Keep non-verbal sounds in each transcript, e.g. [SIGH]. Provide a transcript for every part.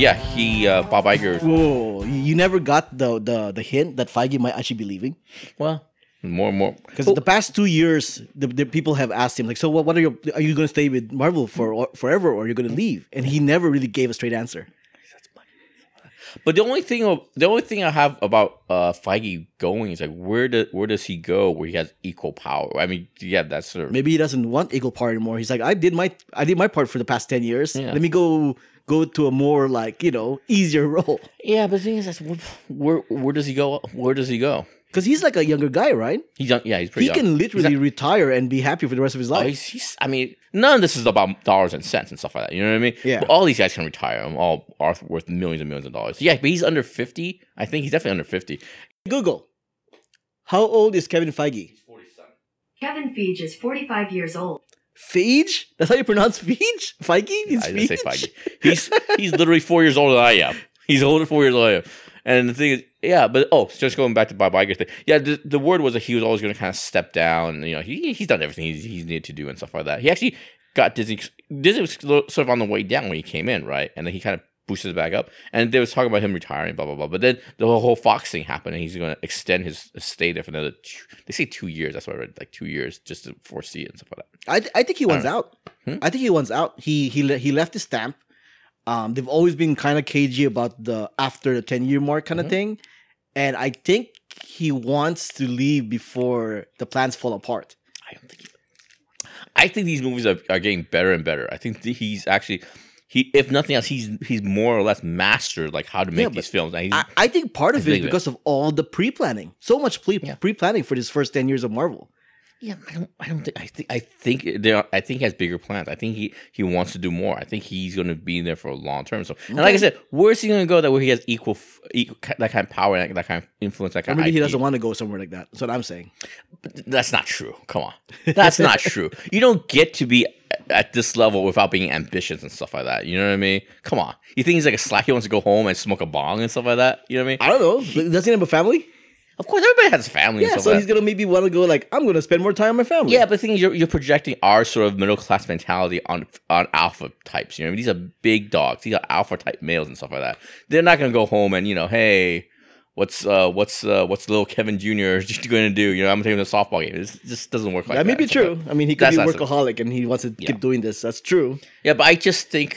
yeah, he uh, Bob Iger. Whoa, you you never got the the the hint that Feige might actually be leaving Well, more and more because the past two years, the, the people have asked him like, so what? What are your? Are you going to stay with Marvel for or, forever, or are you going to leave? And he never really gave a straight answer. But the only thing, the only thing I have about uh, Feige going is like, where do, where does he go where he has equal power? I mean, yeah, that's sort of Maybe he doesn't want equal power anymore. He's like, I did my I did my part for the past ten years. Yeah. Let me go go to a more like you know easier [LAUGHS] role yeah. But the thing is, that's, where where does he go? Where does he go? because he's like a younger guy, right? He's young, yeah, he's pretty. He young. can literally retire and be happy for the rest of his oh, life. he's, he's, I mean, none of this is about dollars and cents and stuff like that. You know what I mean? Yeah. But all these guys can retire. them all are worth millions and millions of dollars. Yeah, but he's under fifty. I think he's definitely under fifty. Google, how old is Kevin Feige? Kevin Feige is 45 years old. Feige? That's how you pronounce Feige? Feige? It's I didn't say Feige. He's he's literally four years older than I am. He's older four years older than I am. And the thing is, yeah, but oh, just going back to Bob Iger thing. Yeah, the, the word was that he was always going to kind of step down. You know, he he's done everything he's, he's needed to do and stuff like that. He actually got Disney. Disney was sort of on the way down when he came in, right? And then he kind of boosted it back up. And they was talking about him retiring, blah blah blah. But then the whole Fox thing happened, and he's going to extend his stay there for another. Two, they say two years. That's what I read, like two years, just to foresee it and stuff like that. I, th- I think he wants out. Hmm? I think he wants out. He he le- he left his stamp. Um, they've always been kind of cagey about the after the ten year mark kind of Mhm. thing, and I think he wants to leave before the plans fall apart. I don't think. He, I think these movies are, are getting better and better. I think he's actually he, if nothing else, he's he's more or less mastered like how to make Yeah, these films. I, I think part of it is believe it. because of all the pre planning, so much pre Yeah. pre planning for this first ten years of Marvel. Yeah, I don't, I don't think, I think, I think there, are, I think he has bigger plans. I think he he wants to do more. I think he's going to be there for a long term. So, and like I said, where's he going to go that where he has equal, equal that kind of power, that, that kind of influence, that Or kind maybe of he doesn't want to go somewhere like that. That's what I'm saying. That's not true. Come on, that's not [LAUGHS] true. You don't get to be at this level without being ambitious and stuff like that. You know what I mean? Come on. You think he's like a slack? He wants to go home and smoke a bong and stuff like that. You know what I mean? I don't know. Does he have a family? Of course, everybody has a family. Yeah, so like he's gonna maybe want to go like I'm gonna spend more time with my family. Yeah, but the thing is, you're, you're projecting our sort of middle class mentality on on alpha types. You know, I mean? these are big dogs. These are alpha type males and stuff like that. They're not gonna go home and you know, hey, what's uh what's uh what's little Kevin Jr. going to do? You know, I'm taking the softball game. It just doesn't work like that may be true. like I mean, he could That's be a so- workaholic and he wants to Yeah. keep doing this. That's true. Yeah, but I just think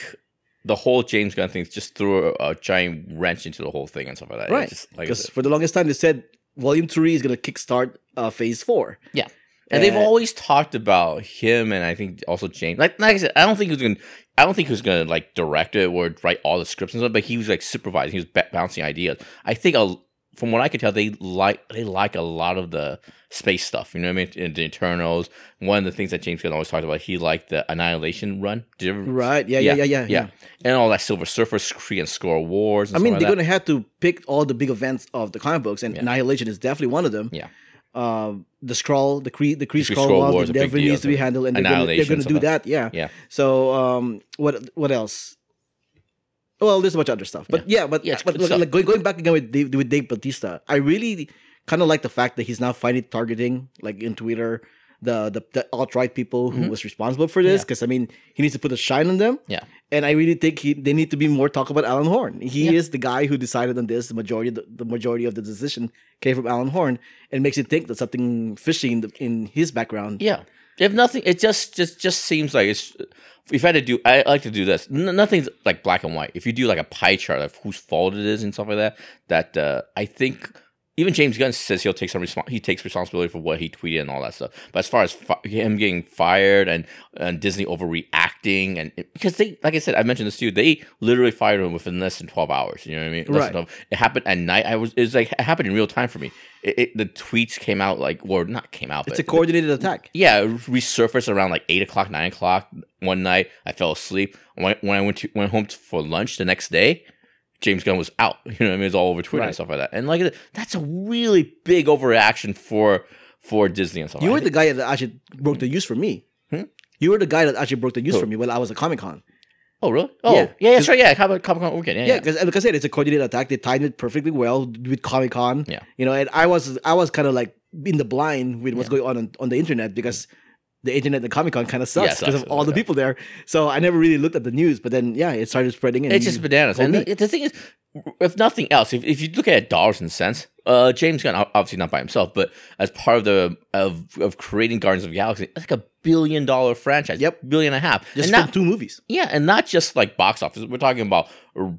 the whole James Gunn thing just threw a, a giant wrench into the whole thing and stuff like that. Right. Just, like Because for the longest time they said Volume Three is gonna kickstart uh, Phase Four. Yeah. And they've Uh, always talked about him, and I think also James. Like, like I said, I don't think he was gonna. I don't think he was gonna like direct it or write all the scripts and stuff. But he was like supervising. He was ba- bouncing ideas. I think, a, from what I could tell, they like they like a lot of the space stuff. You know what I mean? In the Eternals, one of the things that James Gunn always talked about, he liked the Annihilation run. Did you ever? Right. Yeah. Yeah. Yeah. Yeah. yeah. And all that Silver Surfer, and Skrull Wars. And I mean, they're like gonna have to pick all the big events of the comic books, and Yeah. Annihilation is definitely one of them. Yeah. Um, the Skrull, the Kree, the Kree scroll Skrull wars, War is definitely needs to be handled, and they're gonna, they're gonna do that. Yeah. Yeah. So, um, what what else? Well, there's a bunch of other stuff, but yeah, but, Yeah, but good like, stuff. like, going, going back again with Dave, with Dave Batista, I really kind of like the fact that he's now finally targeting, like in Twitter, the the, the alt right people who Mhm. was responsible for this. Yeah. Because I mean, he needs to put a shine on them. Yeah. And I really think he they need to be more talk about Alan Horn. He Yeah. is the guy who decided on this. The majority the, the majority of the decision came from Alan Horn, and makes you think that something fishy in the, in his background. Yeah. If nothing, it just just just seems like it's. If I had to do, I like to do this. N- nothing's like black and white. If you do like a pie chart of whose fault it is and stuff like that, that uh, I think even James Gunn says he'll take some respons- he takes responsibility for what he tweeted and all that stuff. But as far as fi- him getting fired and and Disney overreacting and because they, like I said, I mentioned this to you They literally fired him within less than twelve hours. You know what I mean? Less Right. 12 It happened at night. I was it was like it happened in real time for me. It, it, the tweets came out like or not came out. It's but a coordinated attack. yeah, it resurfaced around like eight o'clock, nine o'clock one night. I fell asleep. When, when I went to went home for lunch the next day, James Gunn was out. [LAUGHS] You know, what I mean, it was all over Twitter and stuff like that. And like that's a really big overreaction for for Disney and stuff. You were the guy that actually broke the news for me. Hmm? You were the guy that actually broke the news Who? for me when I was at Comic Con. oh really? Oh Yeah. yeah, yeah, sure, yeah. Comic Comic Con weekend. Yeah, Yeah, yeah. because like I said, it's a coordinated attack. They timed it perfectly well with Comic Con. Yeah. you know, and I was I was kind of like in the blind with what's going on, on on the internet because the internet the Comic Con kind of sucks because sucks. of all the people there. So I never really looked at the news, but then yeah, it started spreading. And It's just bananas. And the, the thing is, if nothing else, if, if you look at dollars and cents, uh, James Gunn, obviously not by himself, but as part of the of, of creating Guardians of the Galaxy, it's like a billion dollar franchise. Yep. billion and a half. just and from not, two movies. yeah, and not just like box office. We're talking about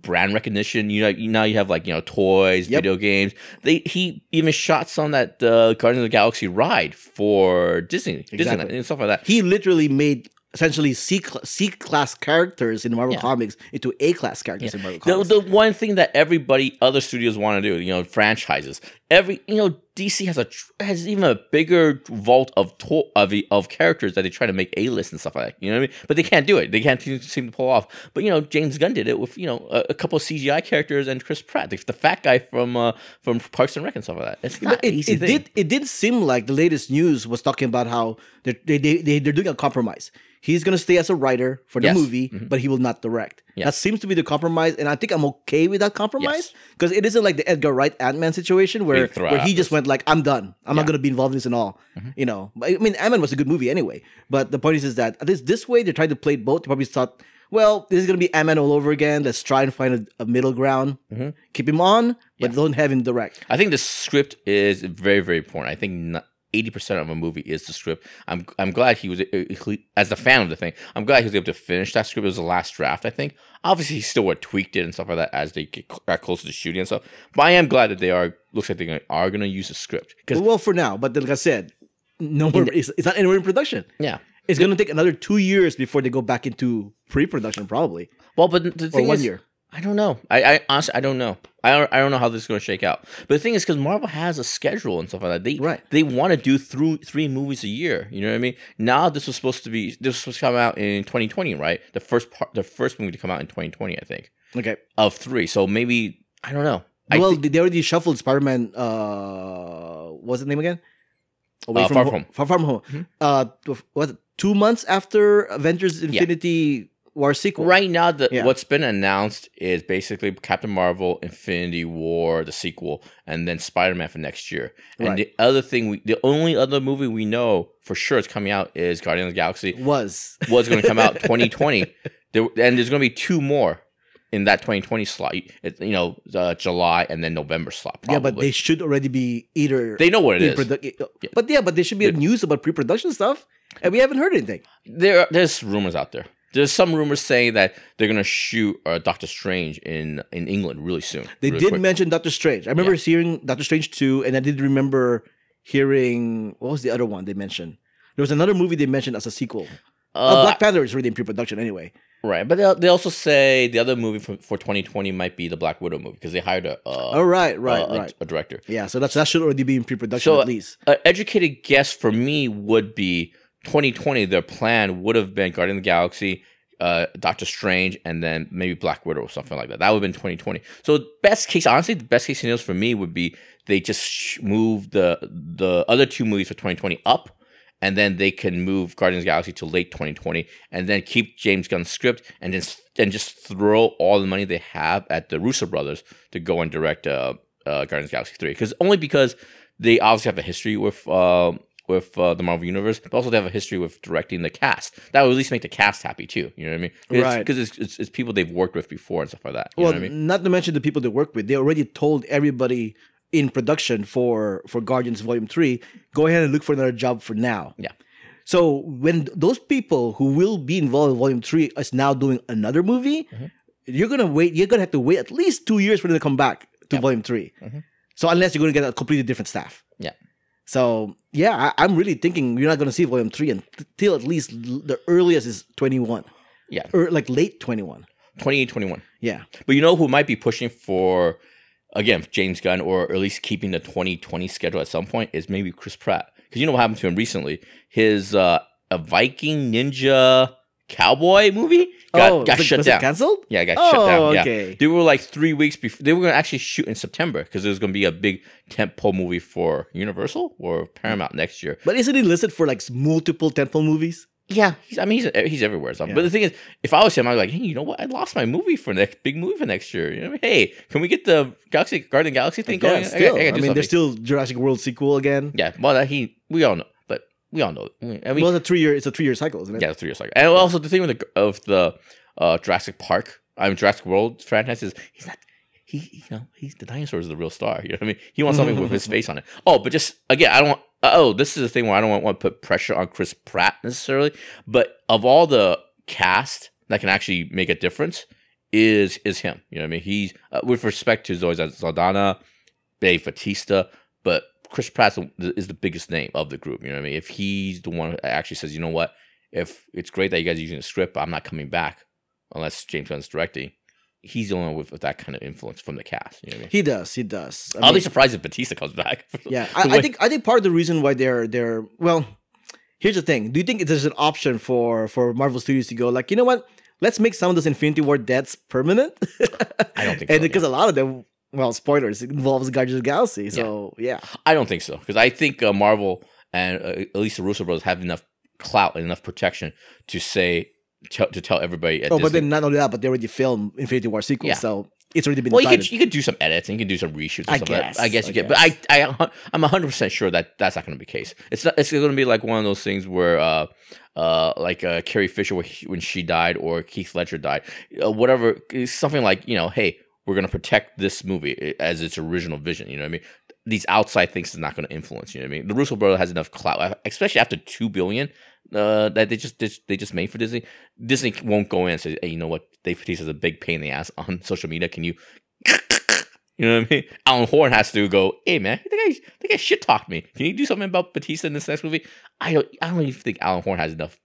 brand recognition. You know, you, now you have like you know toys, Yep. video games. They he even shot some that uh, Guardians of the Galaxy ride for Disney, Exactly. Disneyland and stuff like that. He literally made essentially C C class characters in Marvel Yeah. Comics into A class characters in Marvel The, Comics. the one thing that everybody, other studios want to do, you know, franchises. Every, you know, DC has a has even a bigger vault of to- of of characters that they try to make a list and stuff like that. You know what I mean? But they can't do it. They can't seem to pull off. But you know, James Gunn did it with you know a, a couple of CGI characters and Chris Pratt, the, the fat guy from uh, from Parks and Rec and stuff like that. It's not it, easy it thing. did it did seem like the latest news was talking about how they're, they they they they're doing a compromise. He's gonna stay as a writer for the Yes. movie, but he will not direct. That seems to be the compromise, and I think I'm okay with that compromise because it isn't like the Edgar Wright Ant Man situation where throw where he just went like, "I'm done. I'm not Yeah. Mm-hmm. gonna be involved in this at all." You know, I mean, Ant was a good movie anyway. But the point is, is that at least this way they tried to play it both. They probably thought, well, this is gonna be Ant all over again. Let's try and find a, a middle ground. Mm-hmm. Keep him on, but don't have him direct. I think the script is very, very important. I think eighty percent of a movie is the script. I'm, I'm glad he was, uh, as a fan of the thing, I'm glad he was able to finish that script. It was the last draft, I think. Obviously, he still would tweaked it and stuff like that as they get, got closer to shooting and stuff. But I am glad that they are. Looks like they gonna- are going to use the script because Well, for now, but like I said, no more. It's, it's not anywhere in production. yeah. It's going to take another two years before they go back into pre-production, probably, Well, but the or thing one is, year. I don't know. I, I honestly, I don't know. I don't, I don't know how this is going to shake out. But the thing is, because Marvel has a schedule and stuff like that, they Right. they want to do through three movies a year. You know what I mean? Now this was supposed to be this was supposed to come out in 2020, right? The first part, the first movie to come out in 2020, I think, Okay. of three. So maybe I don't know. Well, think- they already shuffled Spider-Man. Uh, what's the name again? Uh, Far From Home. Far from home. Mhm. Uh, what? Two months after Avengers: Infinity War sequel. right now, the, Yeah. what's been announced is basically Captain Marvel, Infinity War, the sequel, and then Spider Man for next year. And Right. the other thing, we, the only other movie we know for sure is coming out is Guardians of the Galaxy. Was was going to come out [LAUGHS] 2020. There, and there's going to be two more in that 2020 slot. It, you know, uh, July and then November slot. Probably. yeah, but they should already be either. they know what it in is. produ- But yeah, but there should be a news about pre-production stuff, and we haven't heard anything. there, there's rumors out there. There's some rumors saying that they're going to shoot uh, Doctor Strange in in England really soon. They really did quick. mention Doctor Strange. I remember hearing Doctor Strange 2, and I did remember hearing what was the other one they mentioned? There was another movie they mentioned as a sequel. Uh, Uh, Black Panther is already in pre-production anyway. right, but they, they also say the other movie for, for 2020 might be the Black Widow movie because they hired a uh, Oh right, right, a- a- right. a director. Yeah, so that's that should already be in pre-production So, at least. An educated guess for me would be 2020. Their plan would have been Guardian of the Galaxy, uh, Doctor Strange, and then maybe Black Widow or something like that. That would have been 2020. So best case, honestly, the best case scenarios for me would be they just move the the other two movies for 2020 up. And then they can move Guardians of the Galaxy to late 2020, and then keep James Gunn's script, and just and just throw all the money they have at the Russo brothers to go and direct uh, uh, Guardians of the Galaxy three. Because only because they obviously have a history with uh, with uh, the Marvel Universe, but also they have a history with directing the cast. That would at least make the cast happy too. You know what I mean? Right. Because it's, it's, it's people they've worked with before and stuff like that. You Well, know what I mean? not to mention the people they work with. They already told everybody in production for for Guardians Volume Three, go ahead and look for another job for now. Yeah. So when those people who will be involved in Volume Three is now doing another movie, Mm-hmm. you're gonna wait. You're gonna have to wait at least two years for them to come back to Volume 3 Mhm. So unless you're gonna get a completely different staff. Yeah. So yeah, I, I'm really thinking you're not gonna see Volume Three until at least l- the earliest is 21, Yeah, or like late 21. 28, 21. Yeah. But you know who might be pushing for again James Gunn or at least keeping the 2020 schedule at some point is maybe Chris Pratt because you know what happened to him recently. His uh, a Viking Ninja Cowboy movie got, oh, got was it- shut was it down. canceled? Yeah, it got Oh, shut down. Oh, yeah. okay. They were like three weeks before. They were going to actually shoot in September because there was going to be a big tentpole movie for Universal or Paramount next year. But isn't he listed for like multiple tentpole movies? Yeah, he's, I mean he's he's everywhere. So. Yeah. But the thing is, if I was him, I'd be like, hey, you know what? I lost my movie for next big movie for next year. You know, hey, can we get the Galaxy Guardian the Galaxy thing Yeah, going? still. I, gotta do mean, there's something. still Jurassic World sequel again. yeah. Well, that he we all know, we all know. Mean, well, it's a three year. It's a three year cycle, isn't it? yeah, three year cycle. And also the thing with the of the uh, Jurassic Park, I mean Jurassic World franchise is he's not. He, you know, he's the dinosaur is the real star. You know what I mean? He wants something with his [LAUGHS] face on it. Oh, but just again, I don't want. Oh, this is the thing where I don't want, want to put pressure on Chris Pratt necessarily. But of all the cast that can actually make a difference, is is him. You know what I mean? He's uh, with respect to Zoe Saldana, Dave Batista, but Chris Pratt is the biggest name of the group. You know what I mean? If he's the one that actually says, you know what, if it's great that you guys are using the script, but I'm not coming back unless James Gunn's directing. He's the only one with, with that kind of influence from the cast. You know what I mean? He does. He does. I I'll be surprised if Batista comes back. [LAUGHS] yeah, I, I think I think part of the reason why they're they're well, here's the thing. Do you think there's an option for for Marvel Studios to go like, you know what? Let's make some of those Infinity War deaths permanent. I don't think [LAUGHS] and so, because a lot of them, well, spoilers, it involves Guardians of the Galaxy. So yeah, I don't think so because I think uh, Marvel and uh, at least the Russo brothers have enough clout and enough protection to say to, to tell everybody. At oh, but then not only that, but they already filmed Infinity War sequel, Yeah. so it's already been well, you could you could do some edits and you can do some reshoots. I stuff like that. guess, I guess I you get, but. I I I'm hundred percent sure that that's not going to be the case. It's not. It's going to be like one of those things where uh uh like uh Carrie Fisher when he- when she died or Heath Ledger died, uh, whatever. Something like you know, hey, we're going to protect this movie eh, as its original vision. You know what I mean? These outside things is not going to influence. You know what I mean? The Russo brother has enough clout, especially after two billion. Uh, that they just they just made for Disney. Disney won't go in and say, "Hey, you know what? Dave Bautista's a big pain in the ass on [LAUGHS] social media. Can you [LAUGHS] you know what I mean? Alan Horn has to go, hey man, the guy, the guy shit talked me. Can you do something about Batista in this next movie? I don't, I don't even think Alan Horn has enough,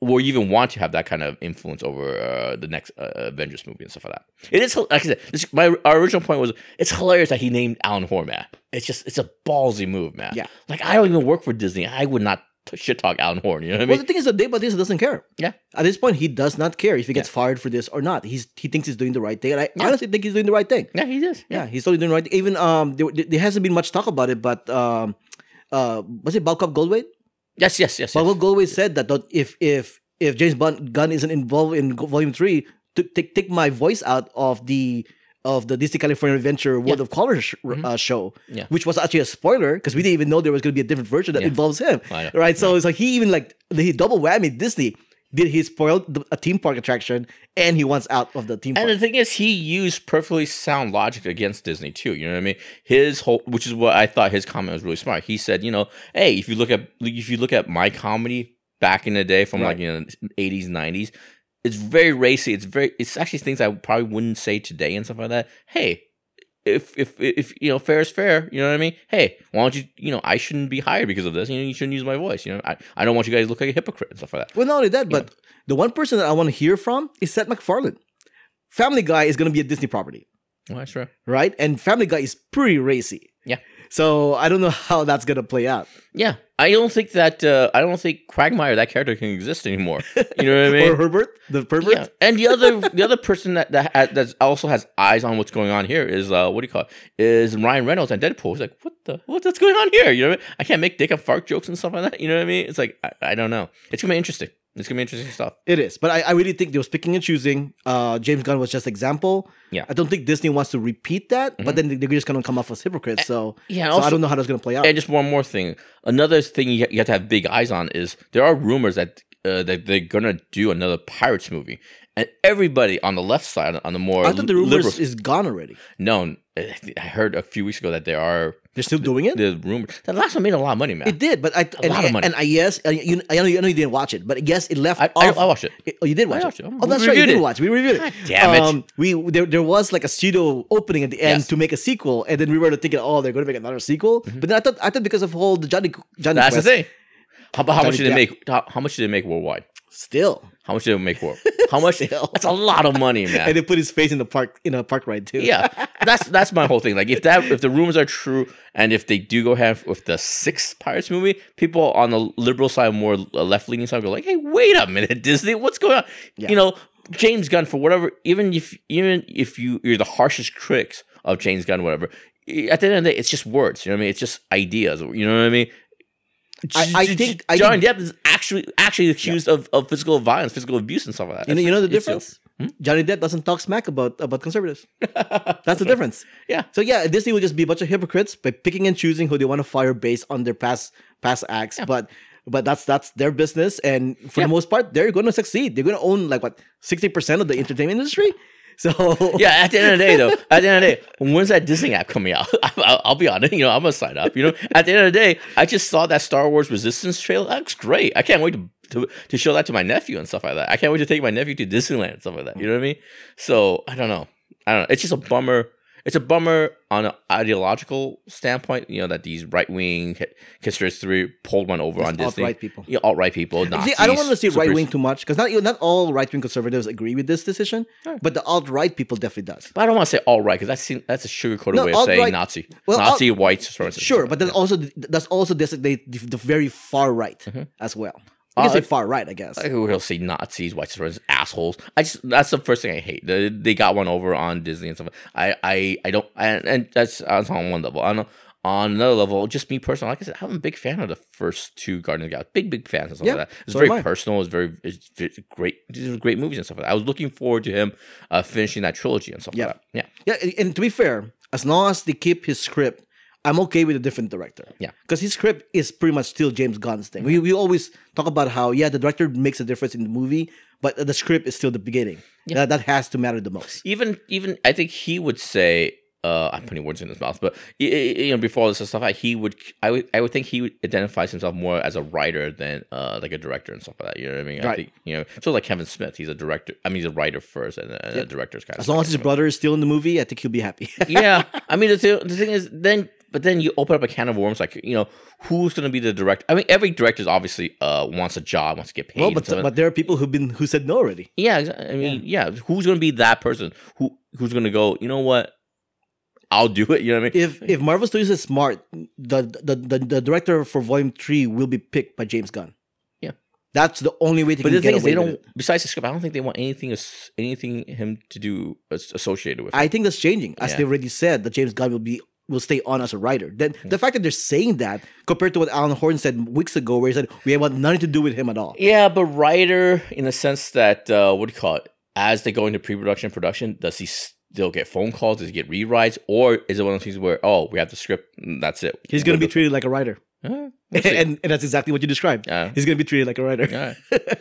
or even want to have that kind of influence over uh, the next uh, Avengers movie and stuff like that. It is, like I said, this, my our original point was, it's hilarious that he named Alan Horn, man. It's just, it's a ballsy move, man. Yeah. Like I don't even work for Disney. I would not t- shit talk Alan Horn. You know what I mean? well, the thing is that Dave Bautista doesn't care. Yeah. At this point, he does not care if he gets fired for this or not. He's he thinks he's doing the right thing, and I Yeah. honestly think he's doing the right thing. yeah, he does. Yeah, he's totally doing the right. Thing. Even um, there, there hasn't been much talk about it, but um, uh, was it Bobcat Goldthwait? Yes, yes, yes. yes. Bobcat Goldthwait said that if if if James Bond Gunn isn't involved in Volume Three, to take take my voice out of the of the Disney California Adventure World Yeah. of Color sh- Mhm. uh, show, Yeah. which was actually a spoiler because we didn't even know there was going to be a different version that Yeah. involves him, right? So it's like he even like he double whammy Disney. Did he spoil the, a theme park attraction and he wants out of the theme park. And the thing is, he used perfectly sound logic against Disney too. You know what I mean? His whole, which is what I thought his comment was really smart. He said, you know, hey, if you look at if you look at my comedy back in the day from like Right. you know eighties nineties, it's very racy. It's very, it's actually things I probably wouldn't say today and stuff like that. Hey. If, if if you know fair is fair, you know what I mean. Hey, why don't you you know I shouldn't be hired because of this. You know you shouldn't use my voice. You know I, I don't want you guys to look like a hypocrite and stuff like that. Well, not only that, but the one person that I want to hear from is Seth MacFarlane. Family Guy is going to be a Disney property, Well, that's true. right? And Family Guy is pretty racy. Yeah. So I don't know how that's going to play out. Yeah, I don't think that uh, I don't think Quagmire that character can exist anymore. You know what I [LAUGHS] mean? or Herbert, the pervert. yeah, and the other the other person that that that also has eyes on what's going on here is uh what do you call it? Is Ryan Reynolds and Deadpool? He's like, what the what's what's going on here? You know, what I, mean? I can't make dick and fart jokes and stuff like that. You know what I mean? It's like I, I don't know. It's gonna be interesting. It's gonna be interesting stuff. It is, but I, I really think they was picking and choosing. Uh, James Gunn was just example. Yeah. I don't think Disney wants to repeat that, but Mhm. then they're just going to come off as hypocrites. So, Yeah, so also, I don't know how that's going to play out. And just one more thing. Another thing you, you have to have big eyes on is there are rumors that uh, that they're gonna do another Pirates movie, and everybody on the left side, on the more I thought the liberal is gone already. No, I heard a few weeks ago that there are They're still doing it. the rumor. That last one made a lot of money, man. It did, but I and, lot of money. and I yes, I, you, I know you, I know you didn't watch it, but yes, it left I, I, off. I watched it. It- oh, you did watch I it. it. Oh, that's right. You did it. watch it. We reviewed it. God damn it. Um, we there, there was like a pseudo opening at the end Yes. to make a sequel, and then we were thinking, oh, they're going to make another sequel. But then I thought I thought because of whole the Johnny Johnny Mm-hmm. That's the thing. How about how much did they make? How, how much did they make worldwide? still, How much did it make world? [LAUGHS] How much? That's a lot of money, [LAUGHS] man. and they put his face in the park in a park ride too. yeah, that's that's my whole thing. Like if that if the rumors are true, and if they do go ahead with the sixth Pirates movie, people on the liberal side, more left leaning side, go like, "Hey, wait a minute, [LAUGHS] Disney, what's going on?" Yeah. You know, James Gunn for whatever. Even if even if you you're the harshest critics of James Gunn, whatever. At the end of the day, it's just words. You know what I mean? It's just ideas. You know what I mean? I- I think- I Johnny think- Depp is actually actually accused of, of physical violence, physical abuse, and stuff like that. You know, you know the difference. Hmm? Johnny Depp doesn't talk smack about about conservatives. [LAUGHS] That's the difference. Yeah. So yeah, Disney will just be a bunch of hypocrites by picking and choosing who they want to fire based on their past past acts. Yeah. But but that's that's their business, and for Yeah. the most part, they're going to succeed. They're going to own like what sixty percent of the entertainment industry. [LAUGHS] So Yeah, at the end of the day, though, at the end of the day, when's that Disney app coming out? [LAUGHS] I'll, I'll be honest, you know, I'm gonna sign up. You know, at the end of the day, I just saw that Star Wars Resistance trailer. That looks great. I can't wait to, to to show that to my nephew and stuff like that. I can't wait to take my nephew to Disneyland and stuff like that. You know what I mean? So I don't know. I don't know. It's just a bummer. It's a bummer on an ideological standpoint. You know that these right wing conspiracy pulled one over on Disney. alt-right people. Yeah, alt right people. See, I don't want to say right wing too much because not not all right wing conservatives agree with this decision, but the alt right people definitely does. But I don't want to say alt right because that's that's a sugar coated No, way of saying Nazi. well, Nazi white supremacists. Sure, but then also that's also designate the, the very far right mm-hmm. as well. You can Uh, say far right, I guess. I we'll say Nazis, white supremacists, assholes. I just that's the first thing I hate. They, they got one over on Disney and stuff. I I, I don't and, and that's that's on one level. On on another level, just me personally, like I said, I'm a big fan of the first two Guardians of the Galaxy. Big big fans and stuff Yeah, like that. It's so very personal. It's very it's, great. These are great movies and stuff like that. I was looking forward to him uh, finishing that trilogy and stuff Yeah. like that. Yeah. Yeah, and to be fair, as long as they keep his script, I'm okay with a different director. Yeah. because his script is pretty much still James Gunn's thing. We we always talk about how yeah, the director makes a difference in the movie, but the script is still the beginning. That, that has to matter the most. even even I think he would say uh I'm putting words in his mouth, but you know before all this stuff he would I would I would think he would identifies himself more as a writer than uh like a director and stuff like that. You know what I mean? I Right. think you know so like Kevin Smith, he's a director. I mean he's a writer first and, a- and a director's kind of As long as his brother is still in the movie, I think he'll be happy. yeah, [LAUGHS] I mean the, th- the thing is then. But then you open up a can of worms, like you know, who's going to be the director? I mean, every director obviously uh wants a job, wants to get paid. well, but but there are people who've been who said no already. Yeah, I mean, yeah. Who's gonna be that person? Who who's gonna go? You know what? I'll do it. You know what I mean? If if Marvel Studios is smart, the the, the the director for Volume Three will be picked by James Gunn. Yeah. that's the only way they but the thing is, they don't. it. Besides the script, I don't think they want anything anything him to do associated with. it. I think that's changing, as Yeah. they already said that James Gunn will be will stay on as a writer. Then the fact that they're saying that compared to what Alan Horn said weeks ago, where he said we have nothing to do with him at all. yeah, but writer in the sense that uh, what do you call it? As they go into pre-production, production, does he still get phone calls? Does he get rewrites, or is it one of those things where oh, we have the script, and that's it? He's going to be treated like a writer. Uh, we'll [LAUGHS] and, and that's exactly what you described. Yeah. He's going to be treated like a writer. All right.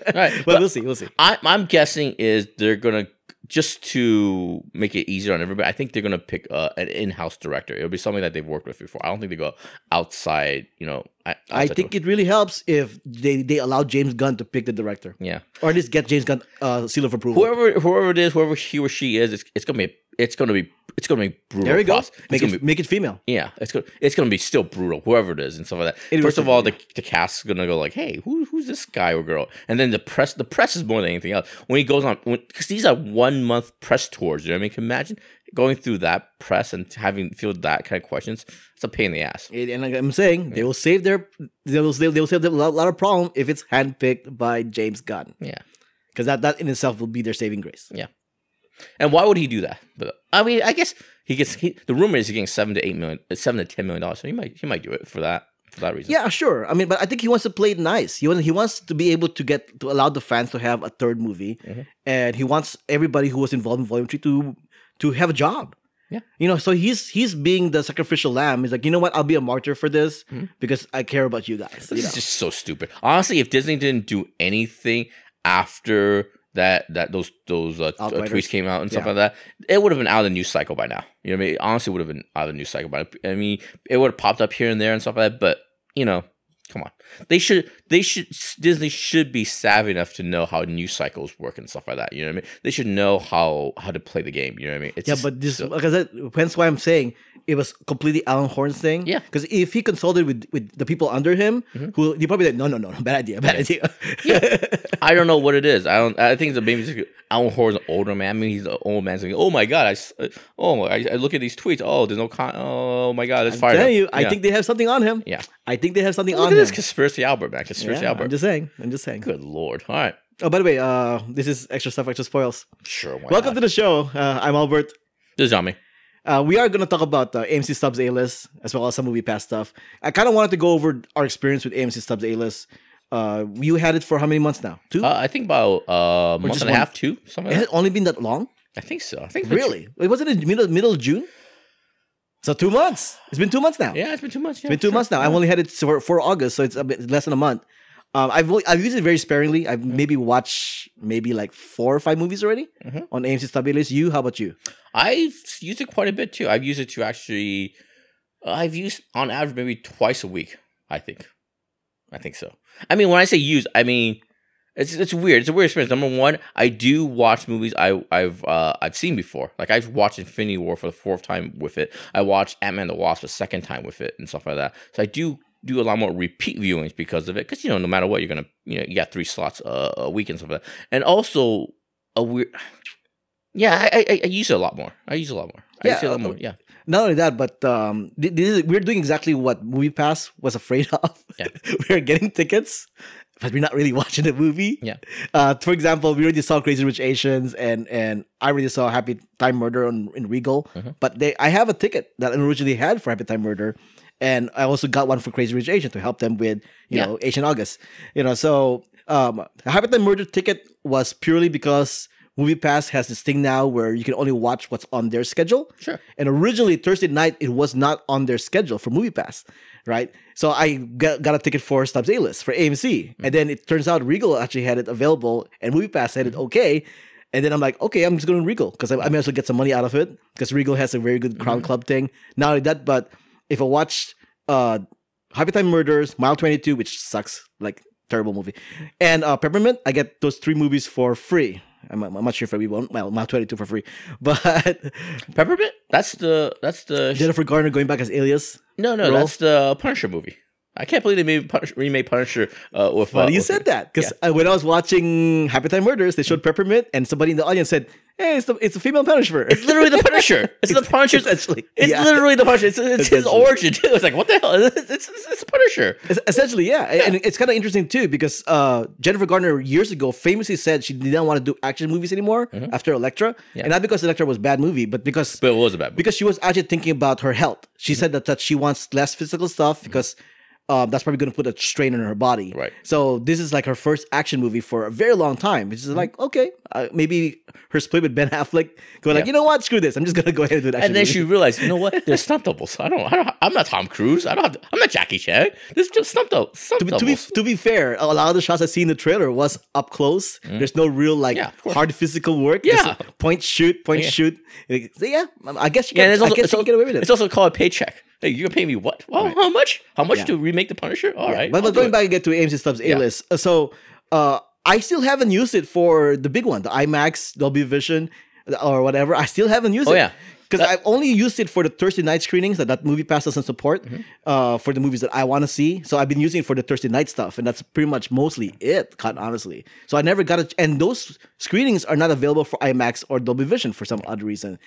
All right. [LAUGHS] but But- we'll see. We'll see. I, I'm guessing is they're gonna just to make it easier on everybody. I think they're gonna pick uh, an in-house director. It'll be something that they've worked with before. I don't think they go outside. You know, I, I think it really helps if they, they allow James Gunn to pick the director, yeah. or at least get James Gunn uh, seal of approval. Whoever whoever it is, whoever he or she is, it's, it's gonna be it's gonna be it's gonna be brutal. there we go. process. Make it be- make it female. yeah, it's gonna it's gonna be still brutal, whoever it is, and stuff like that. It First of all, the the cast is gonna go like, "Hey, who who's this guy or girl?" And then the press, the press is more than anything else. When he goes on, because these are one month press tours. You know what I mean? Can you imagine going through that press and having field that kind of questions? It's a pain in the ass. It- and like I'm saying, they will save their they will save, they will save a lot, lot of problem if it's handpicked by James Gunn, Yeah. because that that in itself will be their saving grace. And why would he do that? But I mean, I guess he gets he, the rumor is he's getting seven to eight million, seven to ten million dollars. So he might he might do it for that for that reason. Yeah, sure. I mean, but I think he wants to play it nice. He wants he wants to be able to get to allow the fans to have a third movie, Mhm. and he wants everybody who was involved in Volume Three to to have a job. Yeah. you know, so he's he's being the sacrificial lamb. He's like, you know what? I'll be a martyr for this Mhm. because I care about you guys. This you know? is just so stupid. Honestly, if Disney didn't do anything after that that those those uh, uh, tweets came out and stuff Yeah. like that, it would have been out of the news cycle by now. You know what I mean? It honestly would have been out of the news cycle by now. I mean, it would have popped up here and there and stuff like that. But you know, come on, they should they should Disney should be savvy enough to know how news cycles work and stuff like that. You know what I mean? They should know how how to play the game. You know what I mean? It's yeah, but this, so- like I said, hence why I'm saying it was completely Alan Horn's thing. Yeah. because if he consulted with with the people under him, Mhm. who he probably like, no, no, no, no, bad idea, bad idea. yeah. [LAUGHS] I don't know what it is. I don't. I think it's a like Alan Horn's an older man. I mean, he's an old man saying, "Oh my god, I, oh, I, I look at these tweets. Oh, there's no con. Oh my god, it's telling up." you, I think they have something on him. Yeah. I think they have something Look on at him. this conspiracy Albert, man. Conspiracy Yeah, Albert. I'm just saying. I'm just saying. Good lord. All right. Oh, by the way, uh, this is extra stuff, extra spoils. Sure. Welcome not? to the show. Uh, I'm Albert. this is Yami. Uh, we are going to talk about uh, AMC Stubs A List as well as some movie pass stuff. I kind of wanted to go over our experience with AMC Stubs A List. Uh, you had it for how many months now? Two? Uh, I think about uh, a month just and a half, two, something. Has Like it only been that long? I think so. I think Really? It wasn't in middle middle of June. So two months. It's been two months now. Yeah, it's been two months. Yeah, It's been two sure. months now. I've only had it for, for August, so it's a bit less than a month. Um, I've I've used it very sparingly. I've maybe watched maybe like four or five movies already Mhm. on AMC Stub list. You, how about you? I've used it quite a bit too. I've used it to actually, I've used on average maybe twice a week. I think, I think so. I mean, when I say use, I mean it's it's weird. It's a weird experience. Number one, I do watch movies I I've uh, I've seen before. Like I've watched Infinity War for the fourth time with it. I watched Ant Man the Wasp the second time with it and stuff like that. So I do do a lot more repeat viewings because of it. Because you know, no matter what, you're gonna you know you got three slots uh, a week and stuff like that. And also a weird. Yeah, I, I I use it a lot more. I use it a lot more. I Yeah, use it a lot more. Yeah. Not only that, but um, this is, we're doing exactly what MoviePass was afraid [LAUGHS] of. Yeah. [LAUGHS] we're getting tickets, but we're not really [LAUGHS] watching the movie. Yeah. Uh, for example, we already saw Crazy Rich Asians, and and I already saw Happy Time Murder on, in Regal. Mhm. But they, I have a ticket that I originally had for Happy Time Murder, and I also got one for Crazy Rich Asian to help them with you Yeah. know Asian August. You know, so um, Time Murder ticket was purely because. MoviePass has this thing now where you can only watch what's on their schedule. Sure. And originally Thursday night it was not on their schedule for Movie Pass, right? So I got, got a ticket for Stubs A List for AMC, and then it turns out Regal actually had it available, and Movie Pass had it mm-hmm. okay. And then I'm like, okay, I'm just going to Regal because I, I may also get some money out of it because Regal has a very good mm-hmm. Crown Club thing. Not only that, but if I watch uh, Happy Time Murders, Mile 22, which sucks, like terrible movie, and uh, Peppermint, I get those three movies for free. I'm, I'm not sure if we won't. Well, Mile 22 for free, [LAUGHS] but Peppermint. That's the that's the Jennifer Garner going back as Alias. no no role? that's the Punisher movie. I can't believe they made Punish, remade Punisher uh, with. Funny uh, you with- said that because when I was watching Happy Time Murders, they showed Peppermint, and somebody in the audience said, "Hey, it's the it's a female Punisher." It's literally the Punisher. [LAUGHS] It's the Punisher. essentially. It's yeah. literally the Punisher. It's, it's his origin too. It's like what the hell? It's it's, it's Punisher. Es- Essentially, yeah. And it's kind of interesting too because uh, Jennifer Garner years ago famously said she didn't want to do action movies anymore after Elektra, Mm-hmm. Yeah. and not because Elektra was a bad movie, but because But it was a bad movie. because she was actually thinking about her health. She Mm-hmm. said that, that she wants less physical stuff because um, that's probably going to put a strain on her body. Right. So this is like her first action movie for a very long time. Which is like okay, uh, maybe her split with Ben Affleck. Go like, you know what? Screw this. I'm just gonna go ahead and do an and then movie. she realized, you know what? [LAUGHS] There's stunt doubles. I don't. I don't. I'm not Tom Cruise. I don't. Have to, I'm not Jackie Chan. This is just stunt doubles. Stunt to be, to be to be fair, a lot of the shots I see in the trailer was up close. There's no real like. Yeah, hard physical work. Yeah. Just point shoot, point Yeah. shoot. So yeah, I guess you can. it's I guess it's, you can get away with it. it's also called a paycheck. Hey, you're gonna pay me what? Well, Right. how much? How much Yeah. to remake the Punisher? All right, But, but going it. back again to AMC Stubs A list. uh, So uh, I still haven't used it for the big one, the IMAX, Dolby Vision, or whatever. I still haven't used Oh, it. yeah. Because I've only used it for the Thursday night screenings that that movie pass doesn't support Mm-hmm. uh, for the movies that I want to see. So I've been using it for the Thursday night stuff, and that's pretty much mostly it, quite honestly. So I never got it, and those screenings are not available for IMAX or Dolby Vision for some odd reason,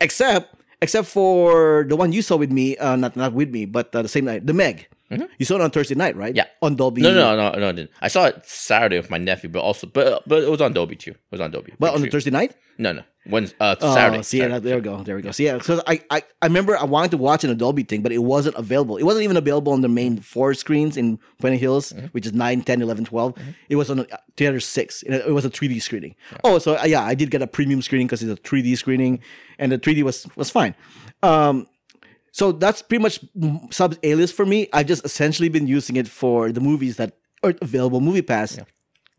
except except for the one you saw with me, uh, not not with me, but uh, the same night, the Meg. You saw it on Thursday night, right? Mm-hmm. Yeah. on Dolby. No, no, no, no, I didn't. I saw it Saturday with my nephew, but also, but but it was on Dolby too. It was on Dolby. But on the Thursday night. no, no, Wednesday, uh, Oh, Saturday. see, yeah, Saturday. there we go, there we go. So yeah, because I, I I remember I wanted to watch an Adobe thing, but it wasn't available. It wasn't even available on the main four screens in Puente Hills, Mm-hmm. which is 9, 10, 11, 12. It was on uh, theater six. It was a 3D screening. Oh, so yeah, I did get a premium screening because it's a 3D screening, and the 3D was was fine. Um, so that's pretty much mm, subs A list for me. I've just essentially been using it for the movies that are available Movie Pass,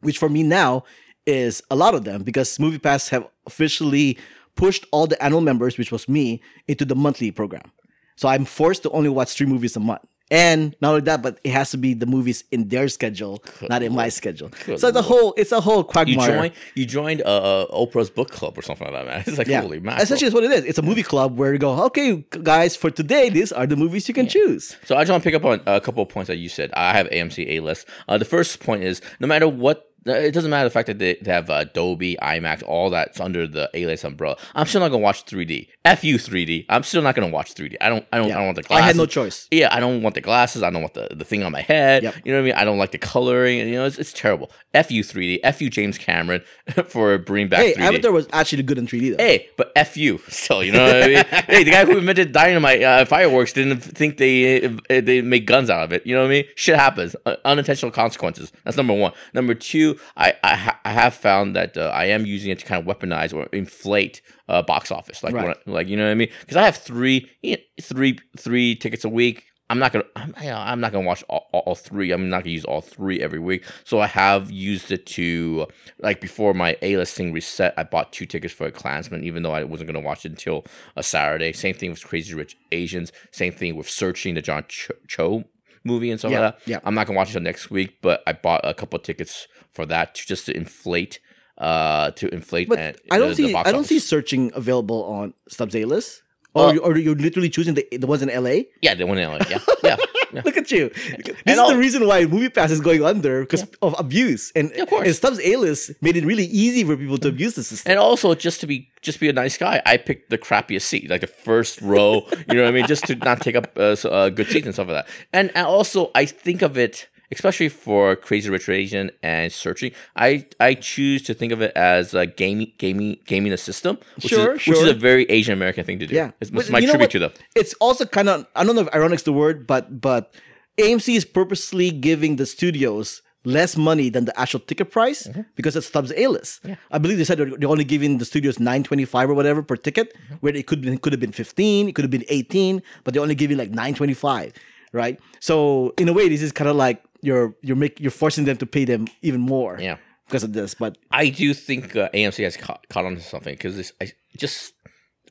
which for me now is a lot of them because Movie Pass have officially pushed all the annual members, which was me, into the monthly program. So I'm forced to only watch three movies a month. And not only that, but it has to be the movies in their schedule, not in my schedule. so it's a whole it's a whole You quagmire. joined. You joined uh, Oprah's book club or something like that, man. [LAUGHS] It's like yeah, holy mackerel. essentially, that's what it is. It's a movie club where you go, okay, guys, for today, these are the movies you can choose. So I just want to pick up on a couple of points that you said. I have AMC A list. Uh, the first point is no matter what. Uh, It doesn't matter the fact that they, they have uh, Adobe, IMAX, all that's under the A list umbrella. I'm still not gonna watch 3D. F you 3D. I'm still not gonna watch 3D. I don't. I don't. I don't want the glasses. I had no choice. Yeah, I don't want the glasses. I don't want the, the thing on my head. Yep. You know what I mean? I don't like the coloring. You know, it's, it's terrible. F you 3D. F you James Cameron [LAUGHS] for bringing back Hey, 3D. Avatar was actually good in 3D though. Hey, but F you [LAUGHS] still, you know what I mean? [LAUGHS] hey, the guy who invented dynamite uh, fireworks didn't think they uh, they make guns out of it. You know what I mean? Shit happens. Uh, unintentional consequences. That's number one. Number two, I I, ha- I have found that uh, I am using it to kind of weaponize or inflate uh, box office. Like Right. I- like you know what I mean? Because I have three you know, three three tickets a week. I'm not gonna. I'm, you know, I'm not gonna watch all, all, all three. I'm not gonna use all three every week. So I have used it to like before my A list thing reset. I bought two tickets for a Klansman, even though I wasn't gonna watch it until a Saturday. Same thing with Crazy Rich Asians. Same thing with Searching the John Cho, Cho movie and stuff Yeah, like that. yeah. I'm not gonna watch it until next week, but I bought a couple tickets for that to, just to inflate. Uh, to inflate. But and, I don't the see box I don't see searching available on Stubs A list. Or, Uh, you- or you're literally choosing the the ones in LA. Yeah, the one in LA. Yeah, yeah. [LAUGHS] yeah. Look at you. This And is all- the reason why Movie Pass is going under because of abuse. And, of course. and Stubs A list made it really easy for people to abuse the system. And also, just to be just be a nice guy, I picked the crappiest seat, like the first row. you know what I mean? Just to not take up uh, so- uh, good seats and stuff like that. And, and also, I think of it, especially for Crazy Rich Asian and Searching. I I choose to think of it as a gaming gaming gaming the system, which Sure, is, which is a very Asian American thing to do. Yeah, it's, it's my tribute what? to them. It's also kind of I don't know if ironic's the word, but but AMC is purposely giving the studios less money than the actual ticket price Mm-hmm. because it's stubs A list. I believe they said they're only giving the studios nine twenty five or whatever per ticket, Mm-hmm. where it could could have been fifteen, it could have been eighteen, but they're only giving like nine twenty five, right? So in a way, this is kind of like you're you're make you're forcing them to pay them even more, Yeah. because of this. But I do think uh, AMC has caught, caught on to something because I just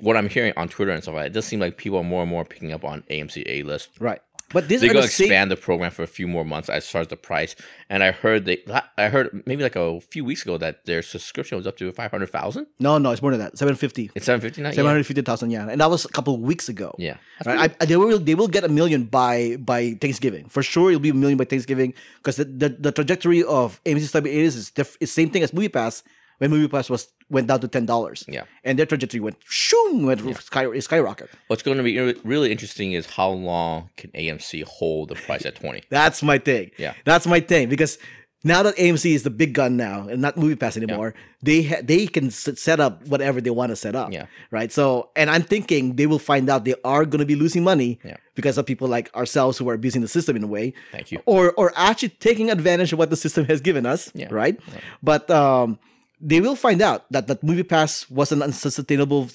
what I'm hearing on Twitter and stuff like that. It does seem like people are more and more picking up on AMC A list. right, but this they're going the to same- expand the program for a few more months as far as the price. And I heard they, I heard maybe like a few weeks ago that their subscription was up to five hundred thousand. No, no, it's more than that. Seven fifty. It's seven fifty nine. Seven hundred fifty thousand, yeah, and that was a couple of weeks ago. Yeah, right. I, they will they will get a million by by Thanksgiving for sure. It'll be a million by Thanksgiving because the, the, the trajectory of AMC Stubby is is diff- same thing as Movie Pass when Movie Pass was went down to ten dollars. Yeah. and their trajectory went shoom went sky, skyrocket. What's going to be really interesting is how long can AMC hold the price at twenty? [LAUGHS] That's my thing. Yeah. that's my thing because. Now that AMC is the big gun now and not Movie Pass anymore, they ha- they can set up whatever they want to set up. Yeah. Right. So, and I'm thinking they will find out they are going to be losing money Yeah. because of people like ourselves who are abusing the system in a way. Thank you. Or or actually taking advantage of what the system has given us. Yeah. Right. But um, they will find out that that Movie Pass was an unsustainable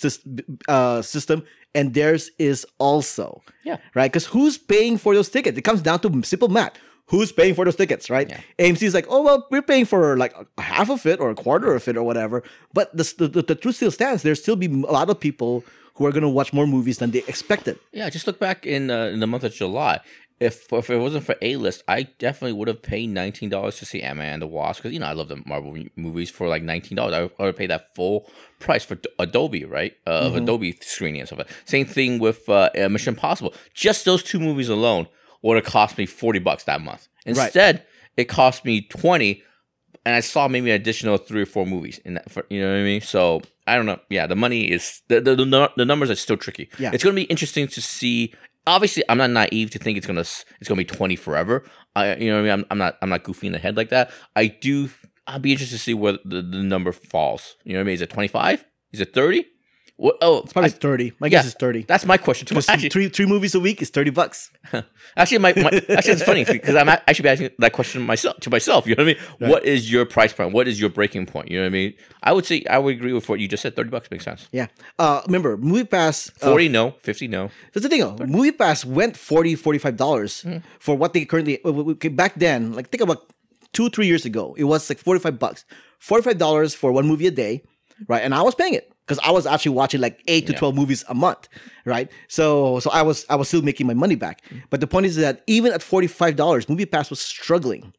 uh, system, and theirs is also. Yeah. Right. Because who's paying for those tickets? It comes down to simple math. Who's paying for those tickets, right? Yeah. AMC is like, oh well, we're paying for like a half of it or a quarter of it or whatever. But the the, the, the truth still stands. There still be a lot of people who are going to watch more movies than they expected. Yeah, just look back in uh, in the month of July. If if it wasn't for A list, I definitely would have paid nineteen dollars to see Man and the Wasp because you know I love the Marvel movies for like nineteen dollars. I would, pay that full price for a Dolby, right? Uh, Mm-hmm. of a Dolby screening and stuff. Like that. Same thing with uh, uh, Mission Impossible. Just those two movies alone would have cost me forty bucks that month. Instead, it cost me twenty, and I saw maybe an additional three or four movies in that. For, you know what I mean? So I don't know. Yeah, the money is the the, the, the numbers are still tricky. Yeah. it's going to be interesting to see. Obviously, I'm not naive to think it's gonna it's gonna be 20 forever. I you know what I mean. I'm, I'm not I'm not goofy in the head like that. I do. I'll be interested to see where the, the number falls. You know what I mean? Is it 25? Is it 30? Oh, It's probably I- thirty. My yeah, guess is thirty. That's my question too. Actually, three three movies a week is thirty bucks. [LAUGHS] Actually, my, my actually it's funny [LAUGHS] because I'm a- I should be asking that question myself to myself. You know what I mean? What is your price point? What is your breaking point? You know what I mean? I would say I would agree with what you just said. Thirty bucks makes sense. Yeah. Uh, remember, Movie Pass. uh, Forty no, fifty no. That's the thing, though. Movie Pass went 40 dollars Hmm. for what they currently w- back then. Like think about two three years ago, it was like forty five bucks, forty five dollars for one movie a day, right? And I was paying it because I was actually watching like eight to twelve movies a month, right? So so I was I was still making my money back. Mm. But the point is that even at forty five dollars, Movie Pass was struggling.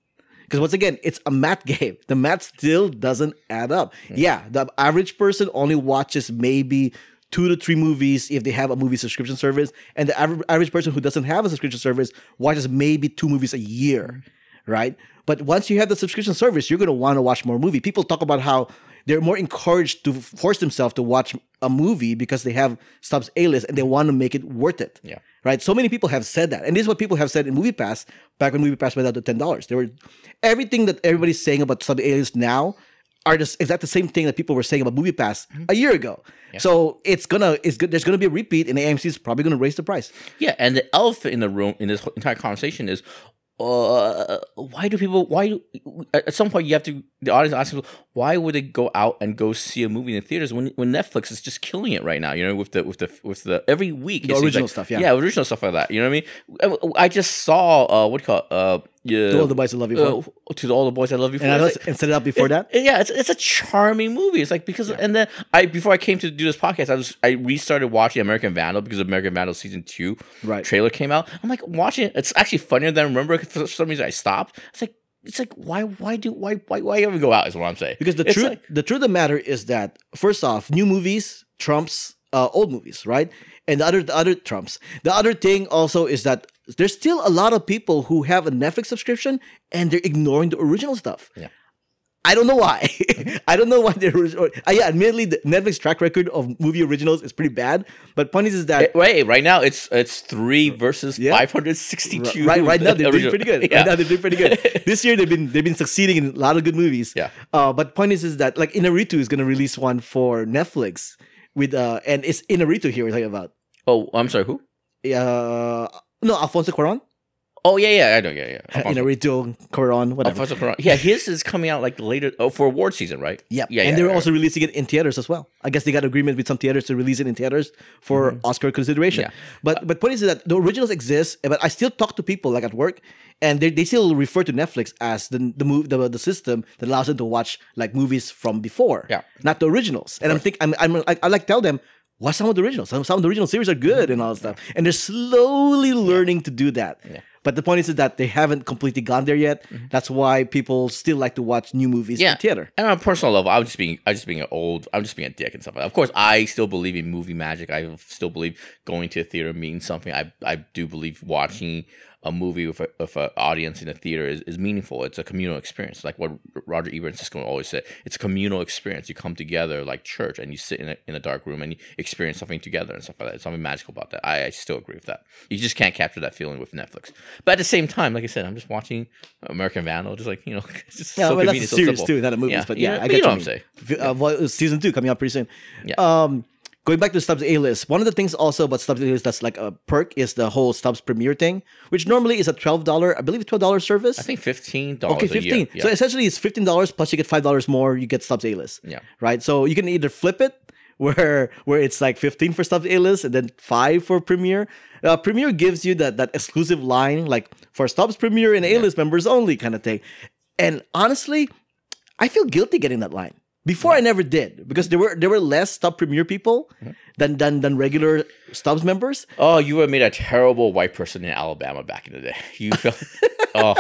Because once again, it's a math [LAUGHS] game. The math still doesn't add up. Yeah, the average person only watches maybe two to three movies if they have a movie subscription service, and the average, average person who doesn't have a subscription service watches maybe two movies a year, mm. right? But once you have the subscription service, you're going to want to watch more movie. People talk about how they're more encouraged to force themselves to watch a movie because they have subs A list and they want to make it worth it Yeah. right? So many people have said that, and this is what people have said in Movie Pass back when Movie Pass went out to ten dollars. They were everything that everybody's saying about sub aliens now are just exact the same thing that people were saying about Movie Pass mm-hmm. a year ago. So it's gonna it's good. There's gonna be a repeat, and AMC is probably gonna raise the price. Yeah, and the elephant in the room in this entire conversation is uh, why do people? Why do, at some point you have to the audience asks people why would they go out and go see a movie in the theaters when when Netflix is just killing it right now? You know, with the with the with the every week The original like- stuff, yeah. yeah, original stuff like that. You know what I mean? I I just saw uh, what do you call it? uh, yeah, To all the boys I love you for. uh, to all the boys I love you for. and I was, like- and set it up before that. yeah, it's it's a charming movie. It's like because and then I before I came to do this podcast, I was I restarted watching American Vandal because American Vandal season two Right. trailer came out. I'm like watching it. It's actually funnier than I remember. For some reason, I stopped. It's like it's like why why do why why why ever go out is what I'm saying. Because the It's truth, like- the truth of the matter is that first off, new movies trumps uh, old movies, right? And the other, the other trumps. The other thing also is that there's still a lot of people who have a Netflix subscription and they're ignoring the original stuff. Yeah. I don't know why. [LAUGHS] I don't know why they're. Uh, yeah, admittedly, the Netflix track record of movie originals is pretty bad. But point is, is that Eh, Wait, right now it's it's three versus Yeah. 562. Right, right now they're doing pretty good. [LAUGHS] Yeah. Right now they're doing pretty good. [LAUGHS] this year they've been they've been succeeding in a lot of good movies. Yeah. Uh, but point is, is that like Inaritu is gonna release one for Netflix with uh, and it's Inaritu here we're talking about. Oh, I'm sorry. Who? Uh, no, Alfonso Cuarón. Oh yeah, yeah, I know. Yeah, yeah. Alfonso- Inaritu, Cuarón, whatever. Alfonso Cuarón. Yeah, his is coming out like later. Oh, for award season, right? Yep. Yeah, and yeah, they're yeah. also releasing it in theaters as well. I guess they got agreement with some theaters to release it in theaters for Oscar consideration. Mm-hmm. Yeah. But but point is that the originals exist, but I still talk to people like at work, and they, they still refer to Netflix as the the move the, the system that allows them to watch like movies from before. Yeah. Not the originals. And I'm think I'm, I'm I, I like tell them. Watch some of the originals. Some, some of the original series are good and all that stuff. And they're slowly learning to do that. Yeah. But the point is that they haven't completely gone there yet. That's why people still like to watch new movies Mm-hmm. yeah. in theater. And on a personal level, I'm just being, I was just being an old, I'm just being a dick and stuff. like that. Of course, I still believe in movie magic. I still believe going to a theater means something. I, I do believe watching a movie with a, with an audience in a theater is, is meaningful. It's a communal experience, like what Roger Ebert and Siskel always said. It's a communal experience. You come together like church, and you sit in a, in a dark room and you experience something together and stuff like that. There's something magical about that. I, I still agree with that. You just can't capture that feeling with Netflix. But at the same time, like I said, I'm just watching American Vandal, just like you know, [LAUGHS] just Yeah, so well, that's convenient, so series simple. too, not a movies. Yeah, But yeah, know- I get you know what I'm saying. Uh, well, season two coming out pretty soon. Yeah. Um, going back to Stubs A list, one of the things also about Stubs A list that's like a perk is the whole Stubs Premiere thing, which normally is a twelve dollar, I believe, twelve dollar service. I think fifteen dollars. Okay, fifteen. year. So essentially, it's fifteen dollars plus you get five dollars more. You get Stubs A list. Yeah. Right. So you can either flip it [LAUGHS] where where it's like fifteen for Stubs A list and then five for Premiere. Uh, Premiere gives you that that exclusive line like for Stubs Premiere and A list members only kind of thing. And honestly, I feel guilty getting that line. Before I never did because there were there were less Stubs Premier people than than than regular Stubs members. Oh, you were made a terrible white person in Alabama back in the day. You [LAUGHS] felt, oh,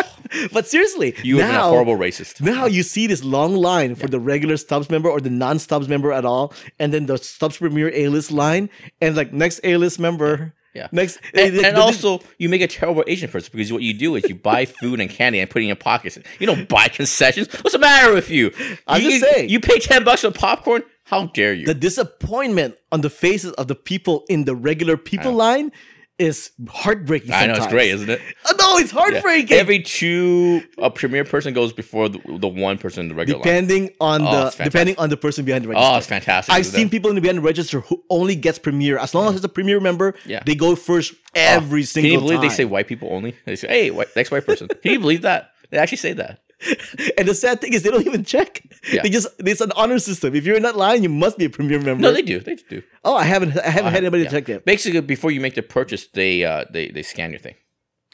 But seriously, you would have a horrible racist. Now you see this long line for the regular Stubs member or the non-Stubs member at all, and then the Stubs Premier A-list line, and like next A-list member, Yeah. next, And, and also, you make a terrible Asian person because what you do is you buy food and candy and put it in your pockets. You don't buy concessions. What's the matter with you? I'm you, just saying. You pay ten bucks for popcorn. How dare you? the disappointment on the faces of the people in the regular people line is heartbreaking. I know it's great, isn't it? Oh, no, it's Yeah. heartbreaking. Every two a premier person goes before the, the one person in the regular line. depending on Oh, the depending on the person behind the register. Oh, it's fantastic. I've seen people in the behind the register who only gets Premiere as long as it's a Premiere member. Yeah. they go first every Oh, single Can you believe time. they say white people only? They say, "Hey, white, next white person." Can you believe that? They actually say that. [LAUGHS] And the sad thing is, they don't even check. Yeah. They just it's an honor system. If you're in that line, you must be a premier member. No, they do. They do. oh, I haven't I haven't had anybody Yeah. check yet. Basically, before you make the purchase, they uh they they scan your thing.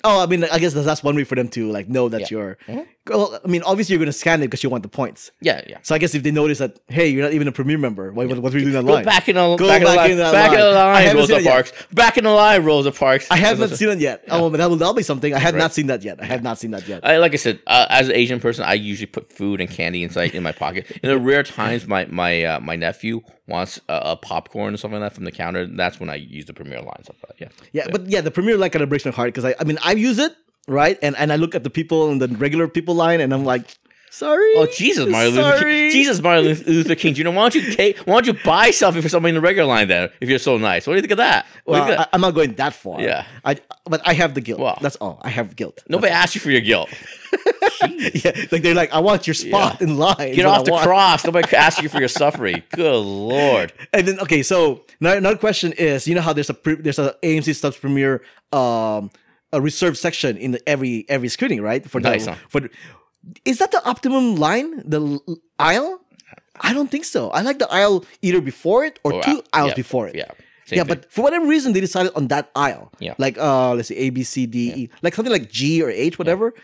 Oh, I mean, I guess that's, that's one way for them to like know that Yeah. you're. Mhm. Well, I mean, obviously you're going to scan it because you want the points. Yeah, yeah. So I guess if they notice that, hey, you're not even a premier member, what, what, what are you doing in that Go line? back in the Go back, in the back line. in that back in the line. Rosa. Parks. Back in the line, Rosa Parks. I have not seen it yet. Oh, but that'll, that'll be something. I have Right. not seen that yet. I have not seen that yet. I, like I said, uh, as an Asian person, I usually put food and candy inside in my pocket. In the rare times my my uh, my nephew wants a, a popcorn or something like that from the counter, that's when I use the Premier line stuff. Like that. Yeah, Yeah, but yeah, the premier line kind of breaks my heart because I, I mean, I use it right, and and I look at the people in the regular people line, and I'm like, sorry. Oh Jesus, Martin Luther Sorry. King. Jesus, Martin Luther- Luther King. Jr. Why don't you take? Why don't you buy something for somebody in the regular line then? If you're so nice, what do you think of that? What Well, of I, that? I'm not going that far. Yeah. I but I have the guilt. Wow. That's all. I have guilt. Nobody asked you for your guilt. [LAUGHS] yeah, like they're like, I want your spot Yeah. in line. Get off I the want. cross. Nobody asked you for your suffering. [LAUGHS] Good lord. And then okay, so another question is, you know how there's a pre- there's a AMC Stubs premiere um a reserved section in the, every every screening, right? For Nice, the, huh? for the- is that the optimum line? The aisle? I don't think so. I like the aisle either before it or Or two aisles yeah, before it. Yeah. Same yeah, thing. but for whatever reason, they decided on that aisle. Yeah. Like, uh, let's see, A, B, C, D, E, like something like G or H, whatever.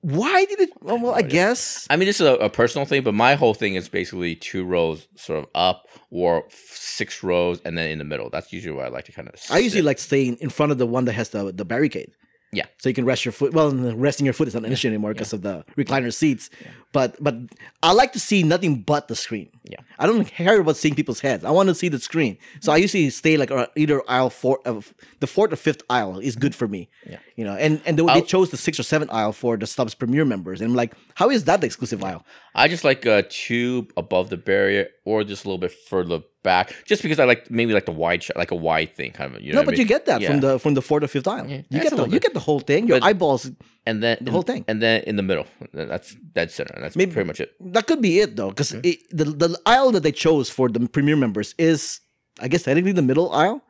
Why did it? oh, Well, I guess. I mean, this is a, a personal thing, but my whole thing is basically two rows sort of up or f- six rows and then in the middle. That's usually where I like to kind of. I usually like staying in front of the one that has the the barricade. Yeah. So you can rest your foot. Well, resting your foot is not an issue anymore because of the recliner seats. But but I like to see nothing but the screen. Yeah. I don't care about seeing people's heads. I want to see the screen. So I usually stay like either aisle four uh, of the fourth or fifth aisle is good for me. Yeah. You know, and and they, they chose the sixth or seventh aisle for the Stubs Premier members, and I'm like, how is that the exclusive aisle? I just like a tube above the barrier or just a little bit further back, just because I like maybe like the wide shot, like a wide thing, kind of. You know no, what I but you get that Yeah. from the from the fourth or fifth aisle. Yeah, You get the you get the whole thing. Your But- eyeballs. And then the whole thing. and then in the middle. That's dead center. That's Maybe- pretty much it. That could be it though, because Mm-hmm. the the aisle that they chose for the premier members is, I guess, technically the middle aisle,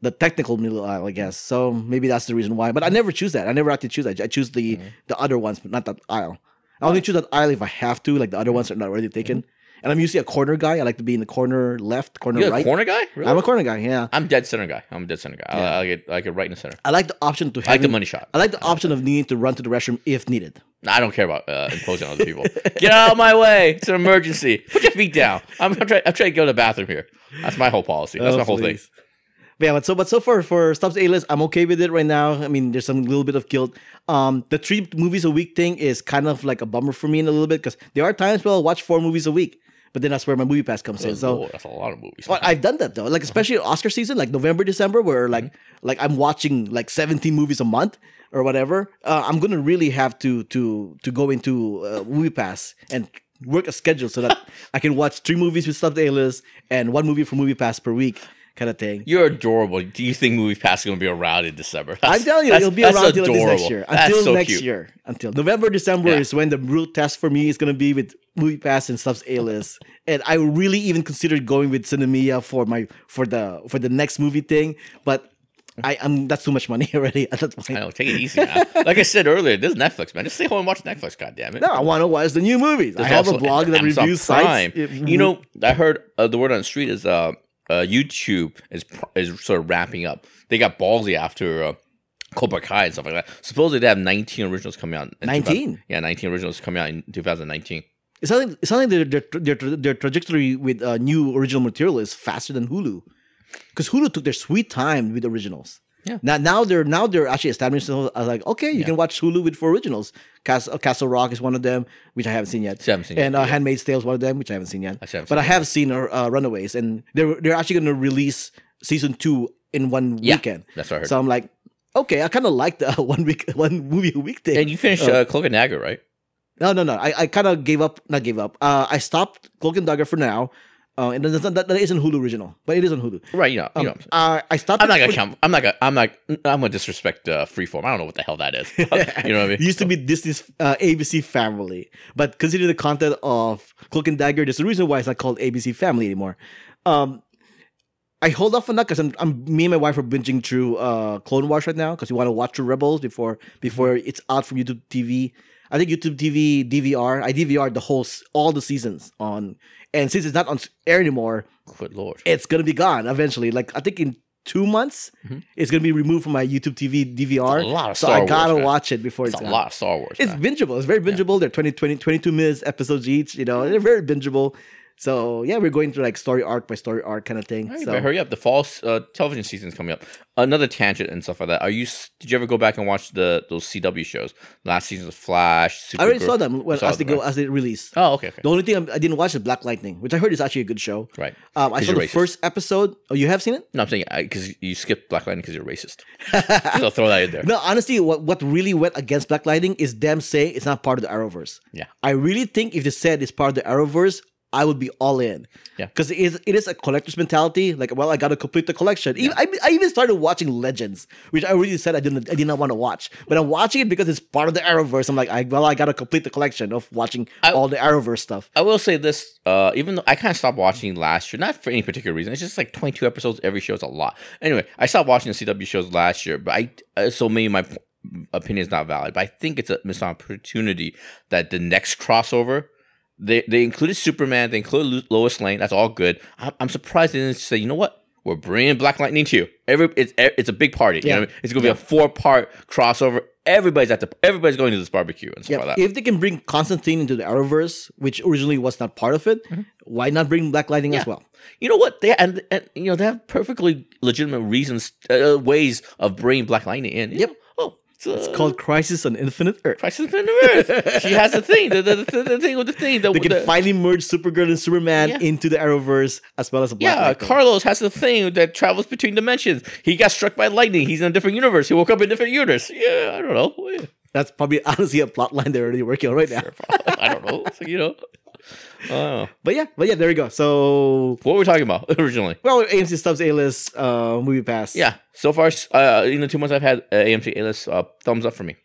the technical middle aisle, I guess. So maybe that's the reason why. But I never choose that. I never actually choose that. I choose the Mm-hmm. the other ones, but not that aisle. I only choose that aisle if I have to. Like the other ones are not already taken. And I'm usually a corner guy. I like to be in the corner left, corner You're right. a corner guy? Really? I'm a corner guy. Yeah. I'm dead center guy. I'm a dead center guy. I, I get I get right in the center. I like the option to I like the money shot. I like the option of needing to run to the restroom if needed. I don't care about uh, imposing on other people. [LAUGHS] Get out of my way! It's an emergency. Put your feet down. I'm, I'm trying. I'm trying to go to the bathroom here. That's my whole policy. That's Oh, my whole thing. please. But yeah, but so but so far for Stubs A list, I'm okay with it right now. I mean, there's some little bit of guilt. Um, the three movies a week thing is kind of like a bummer for me in a little bit because there are times where I'll watch four movies a week, but then that's where my movie pass comes in. So Oh, that's a lot of movies. but I've done that though, like especially Oscar season, like November, December, where like Mm-hmm. like I'm watching like 17 movies a month or whatever. Uh, I'm gonna really have to to to go into uh, movie pass and work a schedule so that [LAUGHS] I can watch three movies with Stubs A list and one movie for movie pass per week, kind of thing. You're adorable. Do you think Movie Pass is going to be around in December? I'm telling you, it'll be around until next year. That's Until so next cute. year. Until November, December Yeah. is when the real test for me is gonna be with Movie Pass and Stubs A list. [LAUGHS] and I really even considered going with Sinemia for my for the for the next movie thing, but I am that's too much money [LAUGHS] already at that point. I know, take it easy, man. [LAUGHS] Like I said earlier, this is Netflix, man. Just stay home and watch Netflix, God damn it. No, I want to watch the new movies. I There's have a blog that Amazon reviews Prime. sites. You know, I heard uh, the word on the street is uh, uh, YouTube is is sort of wrapping up. They got ballsy after uh, Cobra Kai and stuff like that. Supposedly they have 19 originals coming out. 19? Yeah, 19 originals coming out in 2019. It's something. It's something. Their their their, their trajectory with uh, new original material is faster than Hulu, because Hulu took their sweet time with originals. Yeah. Now now they're now they're actually as like okay, you can watch Hulu with four originals. Castle, Castle Rock is one of them, which I haven't seen yet. Haven't seen and yet, uh. Handmaid's Tale is one of them, which I haven't seen yet. I haven't but seen I have seen uh, Runaways, and they're they're actually going to release season two in one Yeah, weekend. that's what I heard. So I'm like, okay, I kind of like the [LAUGHS] one week one movie a week thing. And you finished Oh. uh, Cloak and Dagger, right? No, no, no. I, I kind of gave up. Not gave up. Uh, I stopped Cloak and Dagger for now. Uh, and that's not, that, that isn't Hulu original, but it is on Hulu. Right, you know. Um, you know. uh, I stopped. I'm not gonna for- count. I'm not gonna. I'm not. I'm gonna disrespect uh, Freeform. I don't know what the hell that is. [LAUGHS] you know what I mean? It used to be Disney's uh, ABC Family, but considering the content of Cloak and Dagger, there's a reason why it's not called ABC Family anymore. Um, I hold off on that because I'm, I'm me and my wife are binging through uh, Clone Wars right now because we want to watch through Rebels before before it's out from YouTube TV. I think YouTube TV DVR. I DVR the whole all the seasons on, and since it's not on air anymore, Good lord. it's gonna be gone eventually. Like I think in two months, mm-hmm. it's gonna be removed from my YouTube TV DVR. It's a lot of so Star I gotta man. watch it before It's it's, a gone. lot of Star Wars. It's man. bingeable. It's very bingeable. They're 20, 20, 22 minutes episodes each. You know, they're very bingeable. So yeah, we're going through like story arc by story arc kind of thing. Right, so hurry up! The fall uh, television season is coming up. Another tangent and stuff like that. Are you? Did you ever go back and watch the those CW shows? Last season of Flash. I already Supergirl- saw them when, saw as they go right? as they release. Oh, okay, okay. The only thing I'm, I didn't watch is Black Lightning, which I heard is actually a good show. Right. Um, I saw the racist. first episode. Oh, you have seen it? No, I'm saying because you skipped Black Lightning because you're racist. [LAUGHS] so I'll throw that in there. No, honestly, what what really went against Black Lightning is them saying it's not part of the Arrowverse. Yeah. I really think if they said it's part of the Arrowverse, I would be all in. Yeah. because it is, it is a collector's mentality. Like, well, I got to complete the collection. Even, I, I even started watching Legends, which I already said I didn't I did not want to watch, but I'm watching it because it's part of the Arrowverse. I'm like, I, well, I got to complete the collection of watching I- all the Arrowverse stuff. I will say this, uh, even though I kind of stopped watching last year, not for any particular reason. It's just like 22 episodes every show is a lot. Anyway, I stopped watching the CW shows last year, but I uh, so maybe my opinion is not valid. But I think it's a missed opportunity that the next crossover. They, they included Superman. They included Lois Lane. That's all good. I'm, I'm surprised they didn't say, you know what? We're bringing Black Lightning too. Every it's it's a big party. You Yeah. know what I mean? It's gonna be a four part crossover. Everybody's at the everybody's going to this barbecue and stuff Yeah, like that. if they can bring Constantine into the Arrowverse, which originally was not part of it, why not bring Black Lightning as Mm-hmm. Well? You know what? They and, and you know they have perfectly legitimate reasons, uh, ways of bringing Black Lightning in. Yep. know, uh, It's called Crisis on Infinite Earth. Crisis on Infinite Earth. she has a thing. The, the, the, the thing with the thing. The, They can the- finally merge Supergirl and Superman Yeah. into the Arrowverse as well as a Black yeah, Lightning. Carlos has a thing that travels between dimensions. He got struck by lightning. He's in a different universe. He woke up in a different universe. Yeah, I don't know. Yeah, That's probably [LAUGHS] honestly a plot line they're already working on right now. I don't know. You know. [LAUGHS] Oh. But yeah, but yeah, there we go. So What were we talking about [LAUGHS] originally? well, AMC Stubs A list uh, movie pass. Yeah. So far, uh, in the two months I've had uh, AMC A list, uh, thumbs up for me.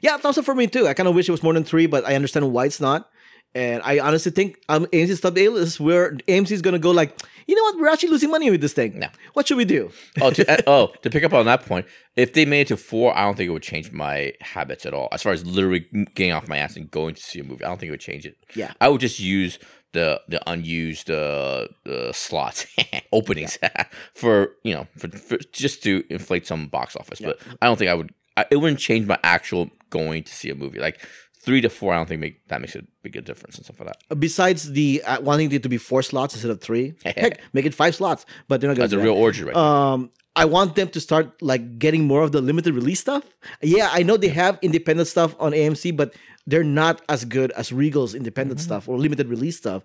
yeah, thumbs up for me too. I kind of wish it was more than three, but I understand why it's not. And I honestly think um, AMC Stubs A list where AMC is gonna go like, you know what, we're actually losing money with this thing. No. What should we do? oh, to, uh, [LAUGHS] oh, to pick up on that point, if they made it to four, I don't think it would change my habits at all. As far as literally getting off my ass and going to see a movie, I don't think it would change it. Yeah. I would just use the the unused uh, uh slots [LAUGHS] openings [LAUGHS] for you know for, for just to inflate some box office. But I don't think I would. I, it wouldn't change my actual going to see a movie. Like three to four, I don't think make that makes a big difference and stuff like that. Besides the uh, wanting it to be four slots instead of three, [LAUGHS] heck, make it five slots. But they're not gonna That's a do real that. orgy, right? um I want them to start like getting more of the limited release stuff. Yeah, I know they have independent stuff on AMC, but they're not as good as Regal's independent Mm-hmm. stuff or limited release stuff.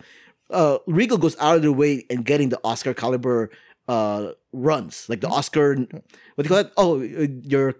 Uh, Regal goes out of their way and getting the Oscar caliber uh, runs, like the Oscar. What do you call it? Oh, uh, your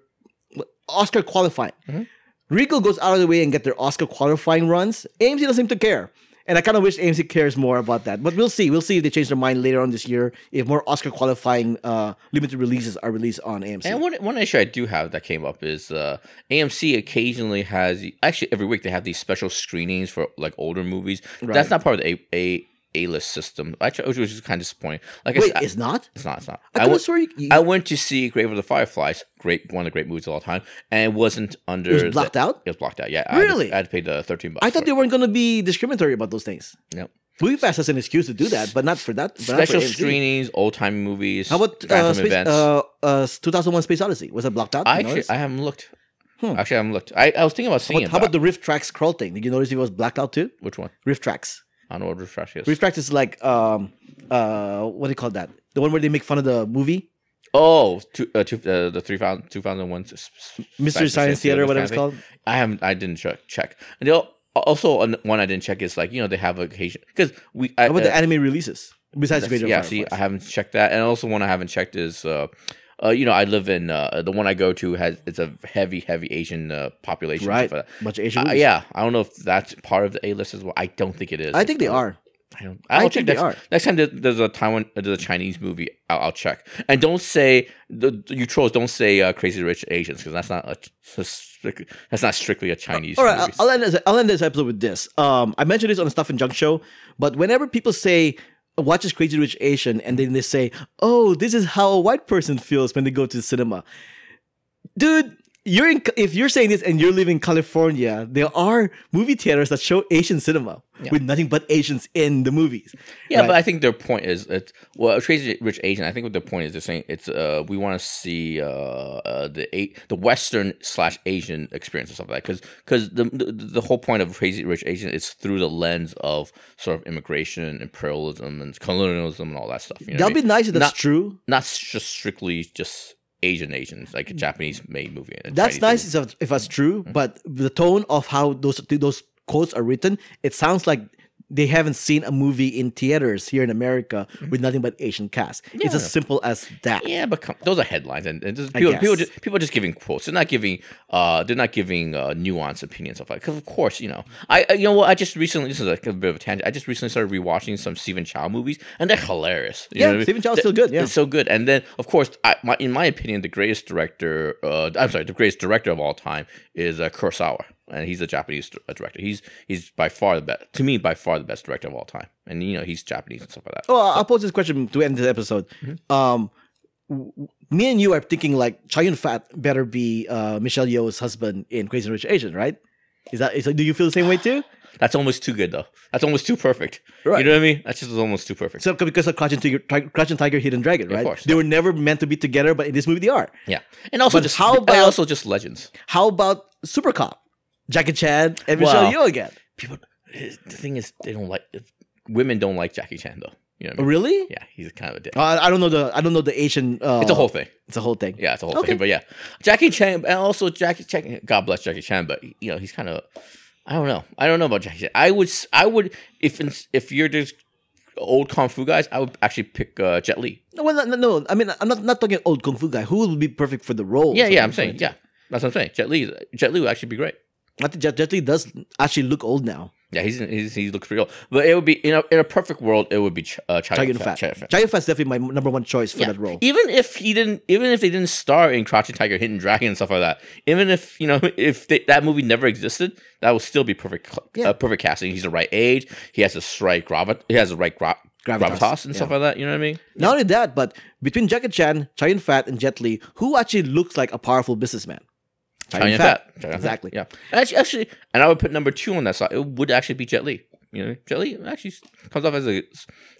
Oscar qualifying. Mm-hmm. Regal goes out of the way and get their Oscar qualifying runs. AMC doesn't seem to care. And I kind of wish AMC cares more about that. But we'll see. We'll see if they change their mind later on this year. If more Oscar qualifying uh, limited releases are released on AMC. And one one issue I do have that came up is uh, AMC occasionally has actually every week they have these special screenings for like older movies. That's not part of the A A A list system. Actually, which is kind of disappointing. Like Wait, said, it's not? it's not. It's not. I I, went, you, you- I went to see Grave of the Fireflies. Great, one of the great movies of all time, and it wasn't under. It was blocked the- out? It was blocked out. Yeah, I had to- Really? I had to pay the thirteen bucks. I thought they it. weren't going to be discriminatory about those things. Nope. Movie Pass has an excuse to do that, but not for that. not for Special screenings, old time movies. How about uh, space, events. uh, uh, 2001 Space Odyssey? Was that blocked out? I actually. I haven't looked. Hmm. Actually, I haven't looked. I, I was thinking about how seeing about, it. how about the RiffTrax scroll thing? Did you notice it was blacked out too? which one? RiffTrax. I don't know what refresh is. Tracks is like um uh what do you call that? The one where they make fun of the movie Oh, two, uh, two, uh, the 3000, 2001 s- s- Mystery Science Theater, whatever it's called. I haven't. I didn't check. check. And also, one I didn't check is like you know they have occasion because we. I, How about uh, the anime releases besides Radio yeah, see, I haven't checked that, and also one I haven't checked is, uh, uh, you know, I live in uh, the one I go to has it's a heavy, heavy Asian uh, population. right, stuff like that. bunch of Asian Uh, yeah, I don't know if that's part of the A list as well. I don't think it is. I think they are. I don't. I I'll think check they next, are. next time there's a Taiwan, uh, there's a Chinese movie. I'll, I'll check. And don't say the you trolls. Don't say uh, Crazy Rich Asians because that's not a, strictly, that's not strictly a Chinese. All right, movie. I'll, I'll end this. I'll end this episode with this. Um, I mentioned this on the Stuff and Junk show, but whenever people say watch this Crazy Rich Asian, and then they say, "Oh, this is how a white person feels when they go to the cinema," dude. You're in, if you're saying this and you're living in California, there are movie theaters that show Asian cinema with nothing but Asians in the movies. yeah, right? but I think their point is it's well, Crazy Rich Asian. I think what their point is they're saying it's uh we want to see uh, uh the a- the Western slash Asian experience or something like that because because the, the the whole point of Crazy Rich Asian is through the lens of sort of immigration, imperialism, and colonialism and all that stuff. You know That'd be mean? nice if that's Not- true. not just strictly just Asian Asians, like a mm. Japanese made movie. That's Chinese nice if, if that's mm-hmm. true, but the tone of how those those quotes are written, it sounds like they haven't seen a movie in theaters here in America with nothing but Asian cast. It's Mm-hmm. As simple as that. Yeah, but come, those are headlines, and, and just, people, people, just, people are just giving quotes. They're not giving, uh, they're not giving uh, nuanced opinions of it. Because of course, you know, I, you know what, I just recently, this is like a bit of a tangent. I just recently started rewatching some Stephen Chow movies, and they're hilarious. You Yeah, know what I mean? Stephen Chow's still good, yeah. it's so good. And then, of course, I, my, in my opinion, the greatest director, uh, I'm sorry, the greatest director of all time is uh, Kurosawa, and he's a Japanese director. He's he's by far the best, to me, by far the best director of all time. And you know, he's Japanese and stuff like that. Oh, I'll pose this question to end this episode. Mm-hmm. Um, me and you are thinking like Chow Yun Fat better be uh, Michelle Yeoh's husband in Crazy Rich Asian, right? Is that is do you feel the same way too? That's almost too good, though. That's almost too perfect. Right. You know what I mean? That's just almost too perfect. So because of Crouching Tiger, Ti- Crouching Tiger, Hidden Dragon, right? course, they were never meant to be together, but in this movie they are. Yeah, and also But just how how about- also just legends. How about Super Cop, Jackie Chan and Michelle Wow. Yeoh again? People, the thing is, they don't like women. Don't like Jackie Chan though. You know what I mean? really? Yeah, he's kind of a dick. Uh, I don't know the I don't know the Asian. Uh, it's a whole thing. It's a whole thing. Yeah, it's a whole Okay. thing. But yeah, Jackie Chan, and also Jackie Chan. God bless Jackie Chan, but you know he's kind of. I don't know. I don't know about Jackie Chan. I would. s- I would. If if you're just old kung fu guys, I would actually pick uh, Jet Li. No, well, no, no, I mean, I'm not not talking old kung fu guy. Who would be perfect for the role? Yeah, yeah. I'm I'm saying. Yeah, that's what I'm saying. Jet Li. Jet Li would actually be great. I think Jet, Jet Li does actually look old now. Yeah, he's, he's he looks pretty old. But it would be in a in a perfect world, it would be Ch- uh, Chow Yun Fat. Chow Yun Fat. Chow Yun Fat's definitely my number one choice for Yeah. that role. Even if he didn't, even if they didn't star in Crouching Tiger, Hidden Dragon, and stuff like that. Even if you know, [LAUGHS] if they, that movie never existed, that would still be perfect. Yeah. Uh, perfect casting. He's the right age. He has the right gravi- He has the right gra- Gravitas, gravitas, and stuff like that. You know what I mean? Not only that, but between Jackie Chan, Chow Yun Fat, and Jet Li, who actually looks like a powerful businessman? Yun Yun Fat. Fat. Chow Yun Fat. Exactly. Yeah. Actually, actually, and I would put number two on that side. It would actually be Jet Li. You know, Jet Li actually comes off as a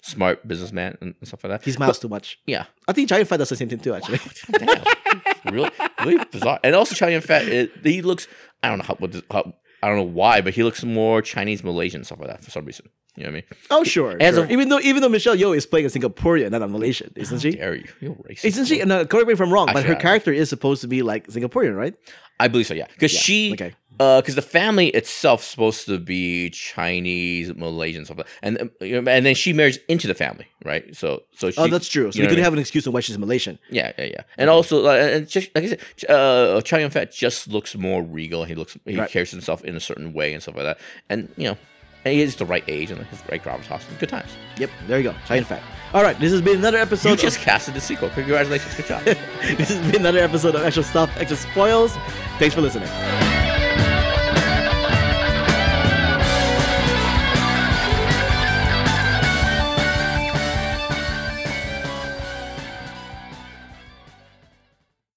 smart businessman and stuff like that. He smiles too much. yeah. I think Yun Fat does the same thing too, actually. [LAUGHS] Damn, really, really bizarre. And also, Yun Fat, it, he looks. I don't know how, what this, how. I don't know why, but he looks more Chinese Malaysian stuff like that for some reason. You know what I mean? oh, sure. As sure. a- even though even though Michelle Yeoh is playing a Singaporean, not a Malaysian, isn't she? Dare you? You're racist. Isn't she? No, uh, correct me if I'm wrong, but her character is supposed to be like Singaporean, right? I believe so. Yeah, because Yeah, she. okay. Uh, because the family itself is supposed to be Chinese, Malaysian, stuff, like that. and um, and then she marries into the family, right? So, so she, oh, that's true. So you know could have an excuse on why she's Malaysian. Yeah, yeah, yeah. And also, uh, and just like I said, uh, Chow Yun Fat just looks more regal. He looks, he Right. carries himself in a certain way and stuff like that. And you know, and he is the right age and his right gravitas. Good times. Yep, there you go. Yun Fat. All right, this has been another episode. You of- just casted the sequel. Congratulations. Good job. [LAUGHS] this has been another episode of Extra Stuff, Extra Spoils. Thanks for listening.